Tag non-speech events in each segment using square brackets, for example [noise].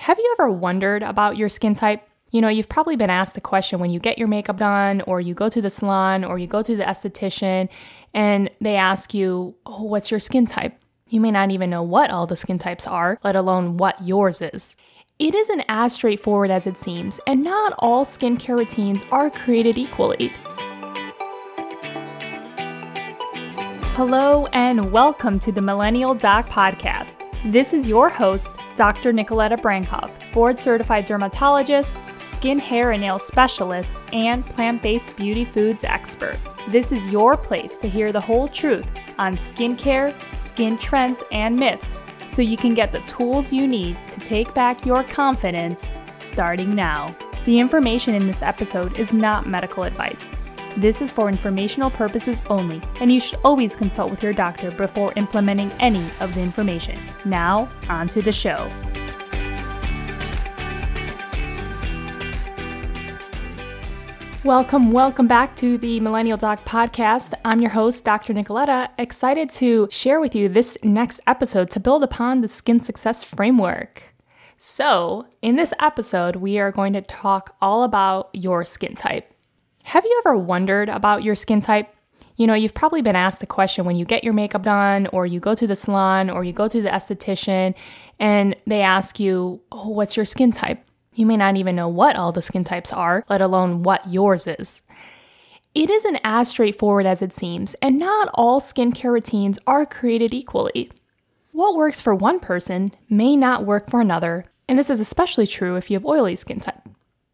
Have you ever wondered about your skin type? You know, you've probably been asked the question when you get your makeup done, or you go to the salon, or you go to the esthetician, and they ask you, oh, What's your skin type? You may not even know what all the skin types are, let alone what yours is. It isn't as straightforward as it seems, and not all skincare routines are created equally. Hello, and welcome to the Millennial Doc Podcast. This is your host, Dr. Nikoleta Brankov, board certified dermatologist, skin, hair, and nail specialist, and plant based beauty foods expert. This is your place to hear the whole truth on skincare, skin trends, and myths so you can get the tools you need to take back your confidence starting now. The information in this episode is not medical advice. This is for informational purposes only, and you should always consult with your doctor before implementing any of the information. Now, on to the show. Welcome, welcome back to the Millennial Doc Podcast. I'm your host, Dr. Nikoleta, excited to share with you this next episode to build upon the Skin Success Framework. So, in this episode, we are going to talk all about your skin type. Have you ever wondered about your skin type? You know, you've probably been asked the question when you get your makeup done, or you go to the salon, or you go to the esthetician, and they ask you, oh, What's your skin type? You may not even know what all the skin types are, let alone what yours is. It isn't as straightforward as it seems, and not all skincare routines are created equally. What works for one person may not work for another, and this is especially true if you have oily skin type.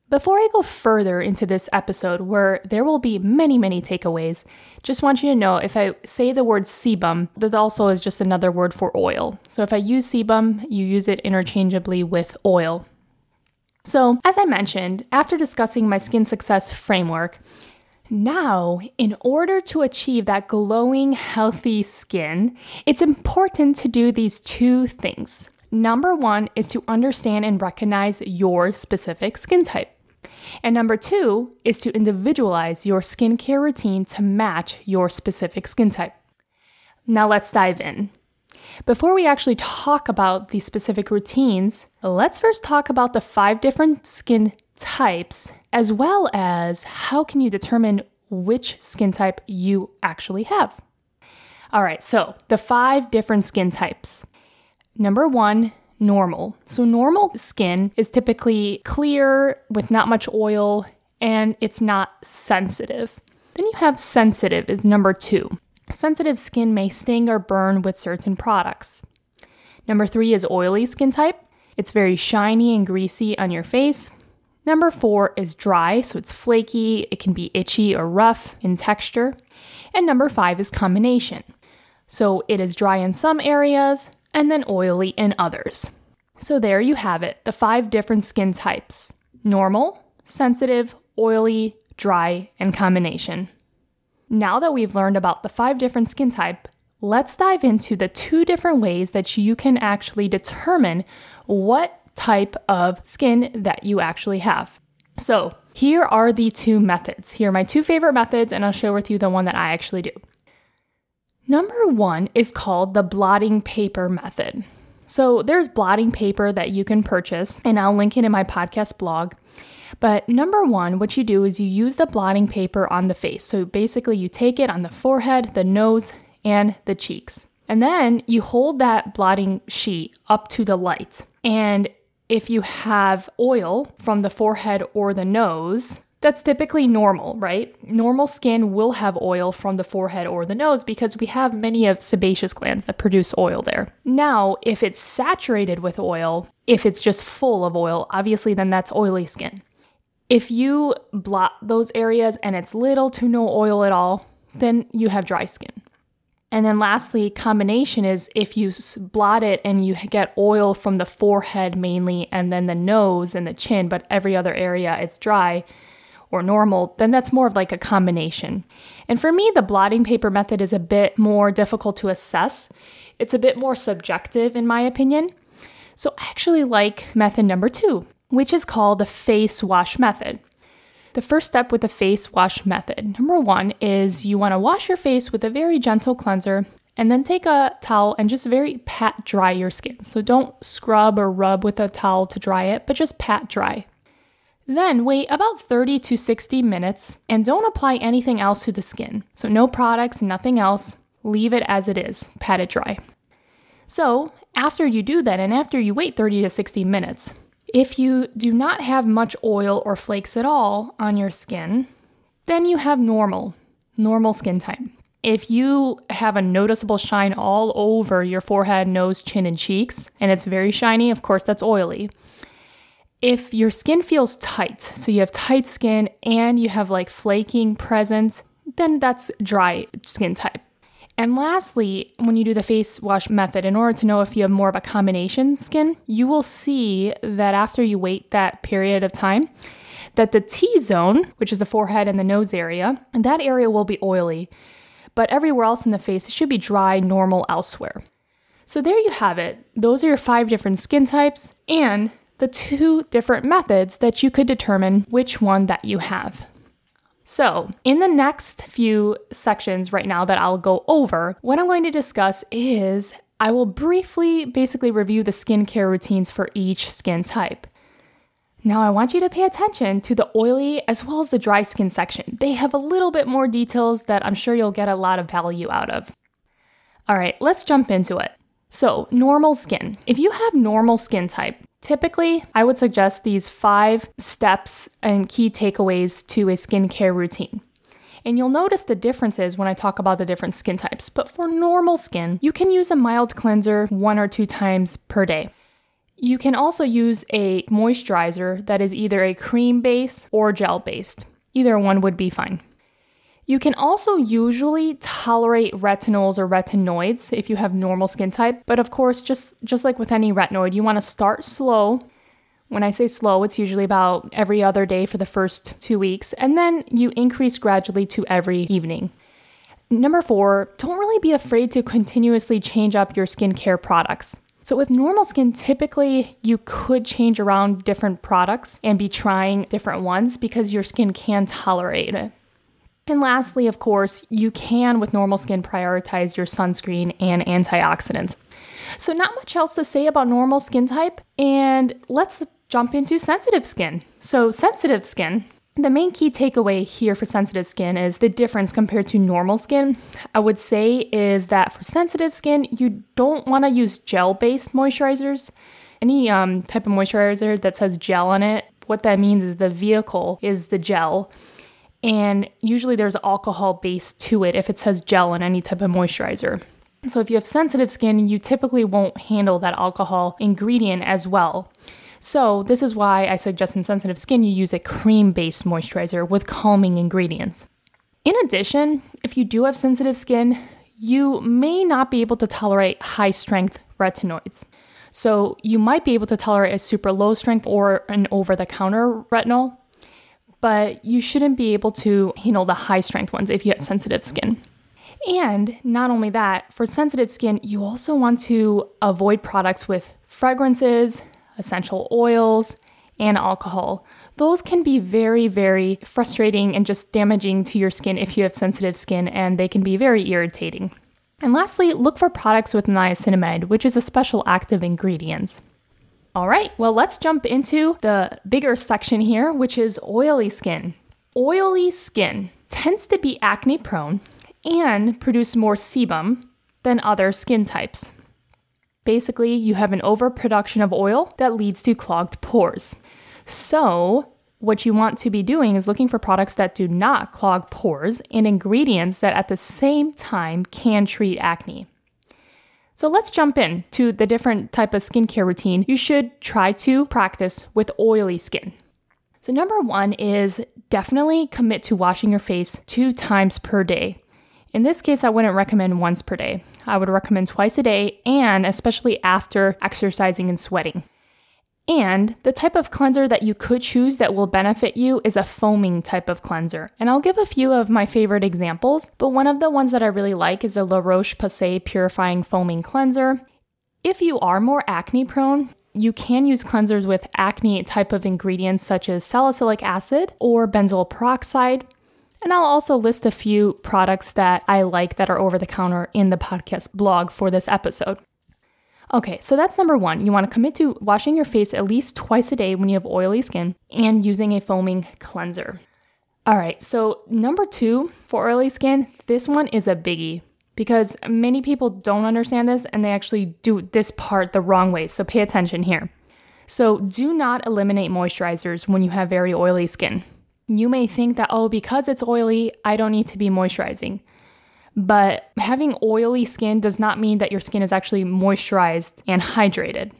Before I go further into this episode, where there will be many, many takeaways, just want you to know if I say the word sebum, that also is just another word for oil. So if I use sebum, you use it interchangeably with oil. So, as I mentioned, after discussing my skin success framework, now, in order to achieve that glowing, healthy skin, it's important to do these two things. Number one is to understand and recognize your specific skin type. And number two is to individualize your skincare routine to match your specific skin type. Now let's dive in. Before we actually talk about these specific routines, let's first talk about the five different skin types as well as how can you determine which skin type you actually have. All right, so the five different skin types. Number one, normal. So, normal skin is typically clear with not much oil and it's not sensitive. Then you have sensitive, is number two. Sensitive skin may sting or burn with certain products. Number three is oily skin type. It's very shiny and greasy on your face. Number four is dry, so it's flaky, it can be itchy or rough in texture. And number five is combination. So it is dry in some areas and then oily in others. So there you have it the five different skin types normal, sensitive, oily, dry, and combination. Now that we've learned about the five different skin type, let's dive into the two different ways that you can actually determine what type of skin that you actually have. So, here are the two methods. Here are my two favorite methods, and I'll share with you the one that I actually do. Number one is called the blotting paper method. So there's blotting paper that you can purchase, and I'll link it in my podcast blog. But number one, what you do is you use the blotting paper on the face. So basically, you take it on the forehead, the nose, and the cheeks. And then you hold that blotting sheet up to the light. And if you have oil from the forehead or the nose, that's typically normal, right? Normal skin will have oil from the forehead or the nose because we have many of sebaceous glands that produce oil there. Now, if it's saturated with oil, if it's just full of oil, obviously then that's oily skin. If you blot those areas and it's little to no oil at all, then you have dry skin. And then lastly, combination is if you blot it and you get oil from the forehead mainly and then the nose and the chin, but every other area it's dry, or normal, then that's more of like a combination. And for me, the blotting paper method is a bit more difficult to assess. It's a bit more subjective, in my opinion. So I actually like method number two, which is called the face wash method. The first step with the face wash method, number one, is you want to wash your face with a very gentle cleanser And then take a towel and just very pat dry your skin. So don't scrub or rub with a towel to dry it, but just pat dry. Then wait about 30 to 60 minutes and don't apply anything else to the skin. So no products, nothing else. Leave it as it is, pat it dry. So after you do that and after you wait 30 to 60 minutes, if you do not have much oil or flakes at all on your skin, then you have normal, normal skin type. If you have a noticeable shine all over your forehead, nose, chin, and cheeks, and it's very shiny, of course, that's oily. If your skin feels tight, so you have tight skin and you have like flaking presence, then that's dry skin type. And lastly, when you do the face wash method, in order to know if you have more of a combination skin, you will see that after you wait that period of time, that the T zone, which is the forehead and the nose area, that area will be oily. But everywhere else in the face, it should be dry, normal elsewhere. So there you have it. Those are your five different skin types and the two different methods that you could determine which one that you have. So, in the next few sections right now that I'll go over, what I'm going to discuss is I will briefly basically review the skincare routines for each skin type. Now, I want you to pay attention to the oily as well as the dry skin section. They have a little bit more details that I'm sure you'll get a lot of value out of. All right, let's jump into it. So, normal skin. If you have normal skin type, Typically, I would suggest these five steps and key takeaways to a skincare routine. And you'll notice the differences when I talk about the different skin types. But for normal skin, you can use a mild cleanser one or two times per day. You can also use a moisturizer that is either a cream base or gel based. Either one would be fine. You can also usually tolerate retinols or retinoids if you have normal skin type, but of course, just just like with any retinoid, you want to start slow. When I say slow, it's usually about every other day for the first 2 weeks, and then you increase gradually to every evening. Number 4, don't really be afraid to continuously change up your skincare products. So, with normal skin, typically you could change around different products and be trying different ones because your skin can tolerate it. And lastly, of course, you can, with normal skin, prioritize your sunscreen and antioxidants. So, not much else to say about normal skin type. And let's jump into sensitive skin. So, sensitive skin. The main key takeaway here for sensitive skin is the difference compared to normal skin. I would say is that for sensitive skin, you don't want to use gel based moisturizers. Any um, type of moisturizer that says gel on it, what that means is the vehicle is the gel and usually there's alcohol base to it if it says gel in any type of moisturizer. So if you have sensitive skin, you typically won't handle that alcohol ingredient as well. So this is why I suggest in sensitive skin you use a cream-based moisturizer with calming ingredients. In addition, if you do have sensitive skin, you may not be able to tolerate high strength retinoids. So you might be able to tolerate a super low strength or an over the counter retinol, but you shouldn't be able to handle the high strength ones if you have sensitive skin. And not only that, for sensitive skin, you also want to avoid products with fragrances, essential oils, and alcohol. Those can be very, very frustrating and just damaging to your skin if you have sensitive skin, and they can be very irritating. And lastly, look for products with niacinamide, which is a special active ingredient. All right, well, let's jump into the bigger section here, which is oily skin. Oily skin tends to be acne prone and produce more sebum than other skin types. Basically, you have an overproduction of oil that leads to clogged pores. So, what you want to be doing is looking for products that do not clog pores and ingredients that at the same time can treat acne. So let's jump in to the different type of skincare routine you should try to practice with oily skin. So number 1 is definitely commit to washing your face 2 times per day. In this case, I wouldn't recommend once per day. I would recommend twice a day and especially after exercising and sweating. And the type of cleanser that you could choose that will benefit you is a foaming type of cleanser. And I'll give a few of my favorite examples, but one of the ones that I really like is the La Roche Posay Purifying Foaming Cleanser. If you are more acne prone, you can use cleansers with acne type of ingredients such as salicylic acid or benzoyl peroxide. And I'll also list a few products that I like that are over the counter in the podcast blog for this episode. Okay, so that's number one. You want to commit to washing your face at least twice a day when you have oily skin and using a foaming cleanser. All right, so number two for oily skin, this one is a biggie because many people don't understand this and they actually do this part the wrong way. So pay attention here. So do not eliminate moisturizers when you have very oily skin. You may think that, oh, because it's oily, I don't need to be moisturizing. But having oily skin does not mean that your skin is actually moisturized and hydrated.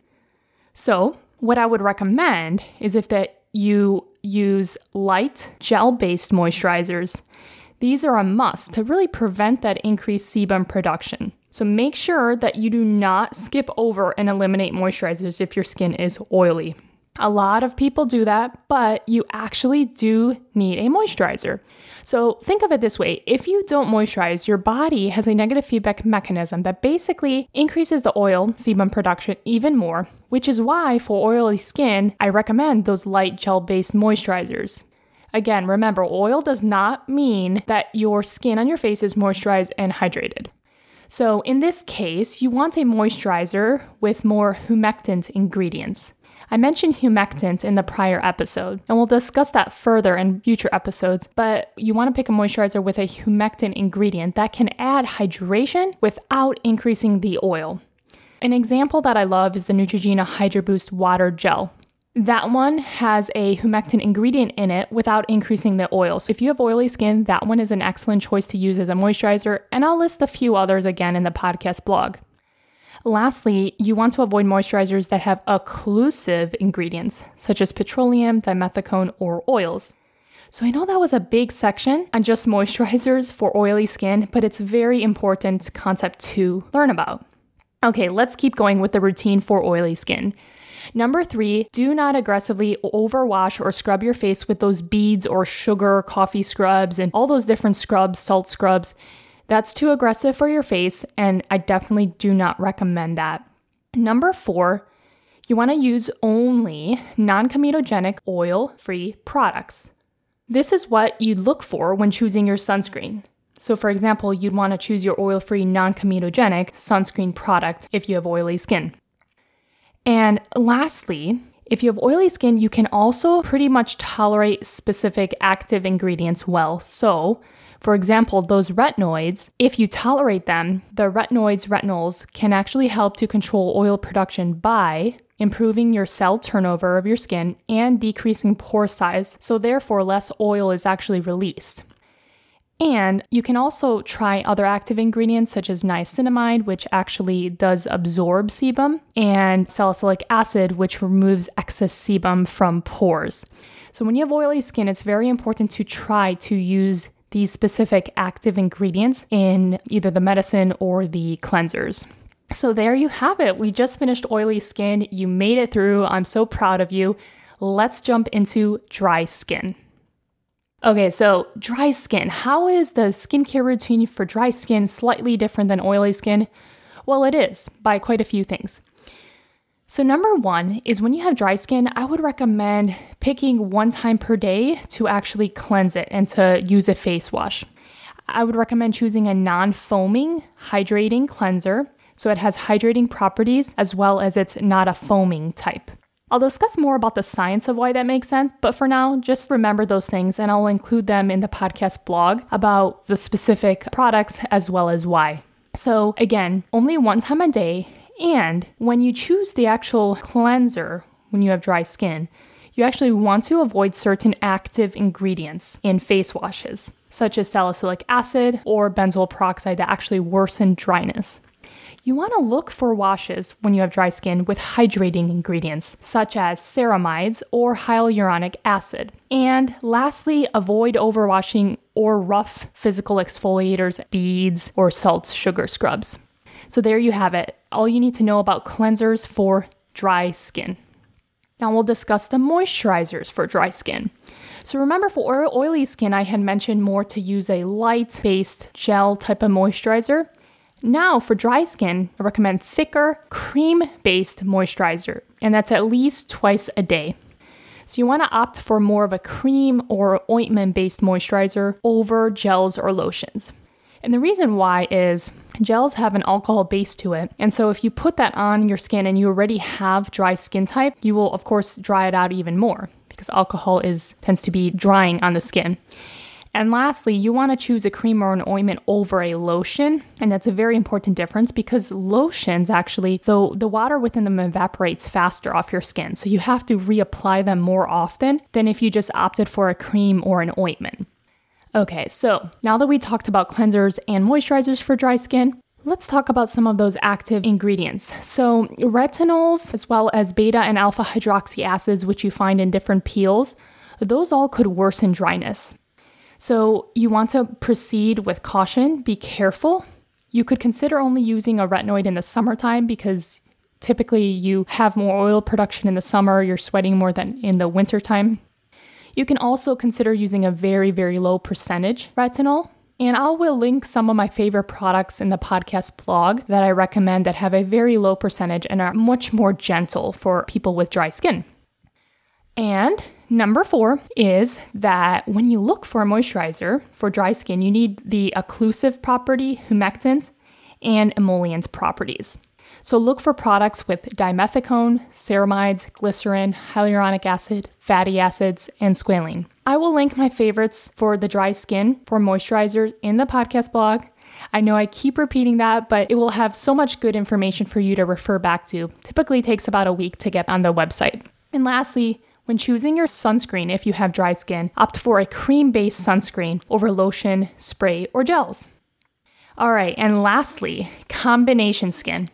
So, what I would recommend is if that you use light gel-based moisturizers. These are a must to really prevent that increased sebum production. So make sure that you do not skip over and eliminate moisturizers if your skin is oily. A lot of people do that, but you actually do need a moisturizer. So think of it this way if you don't moisturize, your body has a negative feedback mechanism that basically increases the oil sebum production even more, which is why for oily skin, I recommend those light gel based moisturizers. Again, remember, oil does not mean that your skin on your face is moisturized and hydrated. So, in this case, you want a moisturizer with more humectant ingredients. I mentioned humectant in the prior episode, and we'll discuss that further in future episodes. But you want to pick a moisturizer with a humectant ingredient that can add hydration without increasing the oil. An example that I love is the Neutrogena Hydro Boost Water Gel. That one has a humectant ingredient in it without increasing the oil. So if you have oily skin, that one is an excellent choice to use as a moisturizer, and I'll list a few others again in the podcast blog. Lastly, you want to avoid moisturizers that have occlusive ingredients, such as petroleum, dimethicone, or oils. So I know that was a big section on just [laughs] moisturizers for oily skin, but it's a very important concept to learn about. Okay, let's keep going with the routine for oily skin. Number three, do not aggressively overwash or scrub your face with those beads or sugar coffee scrubs and all those different scrubs, salt scrubs. That's too aggressive for your face, and I definitely do not recommend that. Number four, you want to use only non comedogenic oil free products. This is what you'd look for when choosing your sunscreen. So, for example, you'd want to choose your oil free non comedogenic sunscreen product if you have oily skin. And lastly, if you have oily skin, you can also pretty much tolerate specific active ingredients well. So, for example, those retinoids, if you tolerate them, the retinoids, retinols can actually help to control oil production by improving your cell turnover of your skin and decreasing pore size. So, therefore, less oil is actually released. And you can also try other active ingredients such as niacinamide, which actually does absorb sebum, and salicylic acid, which removes excess sebum from pores. So, when you have oily skin, it's very important to try to use these specific active ingredients in either the medicine or the cleansers. So, there you have it. We just finished oily skin. You made it through. I'm so proud of you. Let's jump into dry skin. Okay, so dry skin. How is the skincare routine for dry skin slightly different than oily skin? Well, it is by quite a few things. So, number one is when you have dry skin, I would recommend picking one time per day to actually cleanse it and to use a face wash. I would recommend choosing a non foaming, hydrating cleanser so it has hydrating properties as well as it's not a foaming type. I'll discuss more about the science of why that makes sense, but for now, just remember those things and I'll include them in the podcast blog about the specific products as well as why. So, again, only one time a day, and when you choose the actual cleanser when you have dry skin, you actually want to avoid certain active ingredients in face washes, such as salicylic acid or benzoyl peroxide that actually worsen dryness. You want to look for washes when you have dry skin with hydrating ingredients, such as ceramides or hyaluronic acid. And lastly, avoid overwashing or rough physical exfoliators, beads, or salt sugar scrubs. So there you have it. All you need to know about cleansers for dry skin. Now we'll discuss the moisturizers for dry skin. So remember for oily skin, I had mentioned more to use a light based gel type of moisturizer. Now, for dry skin, I recommend thicker, cream based moisturizer, and that's at least twice a day. So you want to opt for more of a cream or ointment based moisturizer over gels or lotions. And the reason why is gels have an alcohol base to it. And so if you put that on your skin and you already have dry skin type, you will of course dry it out even more because alcohol is tends to be drying on the skin. And lastly, you want to choose a cream or an ointment over a lotion. And that's a very important difference because lotions actually, though the water within them evaporates faster off your skin. So you have to reapply them more often than if you just opted for a cream or an ointment. Okay, so now that we talked about cleansers and moisturizers for dry skin, Let's talk about some of those active ingredients. So, retinols, as well as beta and alpha hydroxy acids, which you find in different peels, those all could worsen dryness. So, you want to proceed with caution, be careful. You could consider only using a retinoid in the summertime because typically you have more oil production in the summer, you're sweating more than in the wintertime. You can also consider using a very, very low percentage retinol. And I will link some of my favorite products in the podcast blog that I recommend that have a very low percentage and are much more gentle for people with dry skin. And number four is that when you look for a moisturizer for dry skin, you need the occlusive property, humectant, and emollient properties. So look for products with dimethicone, ceramides, glycerin, hyaluronic acid, fatty acids, and squalene. I will link my favorites for the dry skin for moisturizers in the podcast blog. I know I keep repeating that, but it will have so much good information for you to refer back to. Typically takes about a week to get on the website. And lastly, when choosing your sunscreen, if you have dry skin, opt for a cream based sunscreen over lotion, spray, or gels. All right, and lastly, combination skin.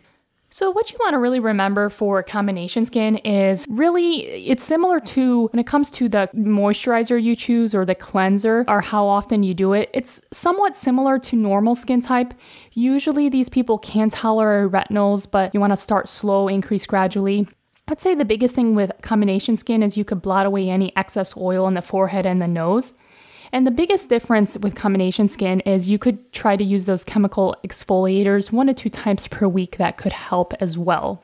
So, what you want to really remember for combination skin is really it's similar to when it comes to the moisturizer you choose or the cleanser or how often you do it. It's somewhat similar to normal skin type. Usually, these people can tolerate retinols, but you want to start slow, increase gradually. I'd say the biggest thing with combination skin is you could blot away any excess oil in the forehead and the nose. And the biggest difference with combination skin is you could try to use those chemical exfoliators one to two times per week that could help as well.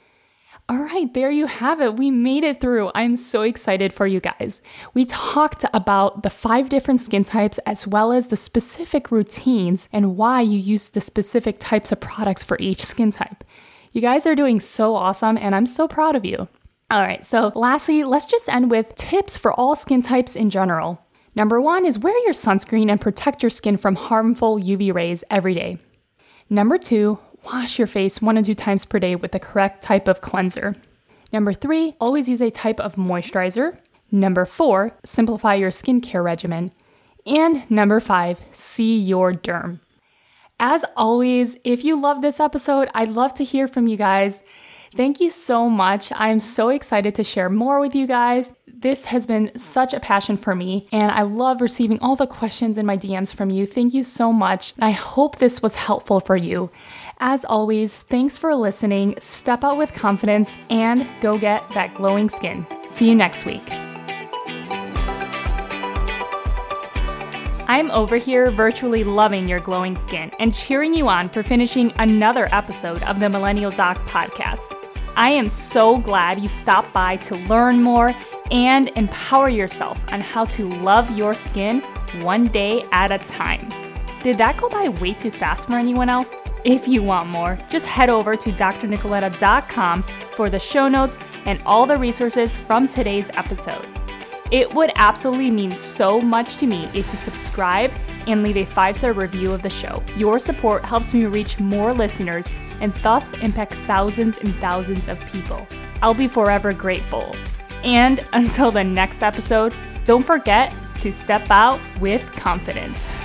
All right, there you have it. We made it through. I'm so excited for you guys. We talked about the five different skin types as well as the specific routines and why you use the specific types of products for each skin type. You guys are doing so awesome, and I'm so proud of you. All right, so lastly, let's just end with tips for all skin types in general. Number one is wear your sunscreen and protect your skin from harmful UV rays every day. Number two, wash your face one to two times per day with the correct type of cleanser. Number three, always use a type of moisturizer. Number four, simplify your skincare regimen. And number five, see your derm. As always, if you love this episode, I'd love to hear from you guys. Thank you so much. I'm so excited to share more with you guys. This has been such a passion for me, and I love receiving all the questions in my DMs from you. Thank you so much. I hope this was helpful for you. As always, thanks for listening. Step out with confidence and go get that glowing skin. See you next week. I'm over here virtually loving your glowing skin and cheering you on for finishing another episode of the Millennial Doc podcast. I am so glad you stopped by to learn more and empower yourself on how to love your skin one day at a time. Did that go by way too fast for anyone else? If you want more, just head over to drnikoleta.com for the show notes and all the resources from today's episode. It would absolutely mean so much to me if you subscribe and leave a five star review of the show. Your support helps me reach more listeners and thus impact thousands and thousands of people. I'll be forever grateful. And [laughs] until the next episode, don't forget to step out with confidence.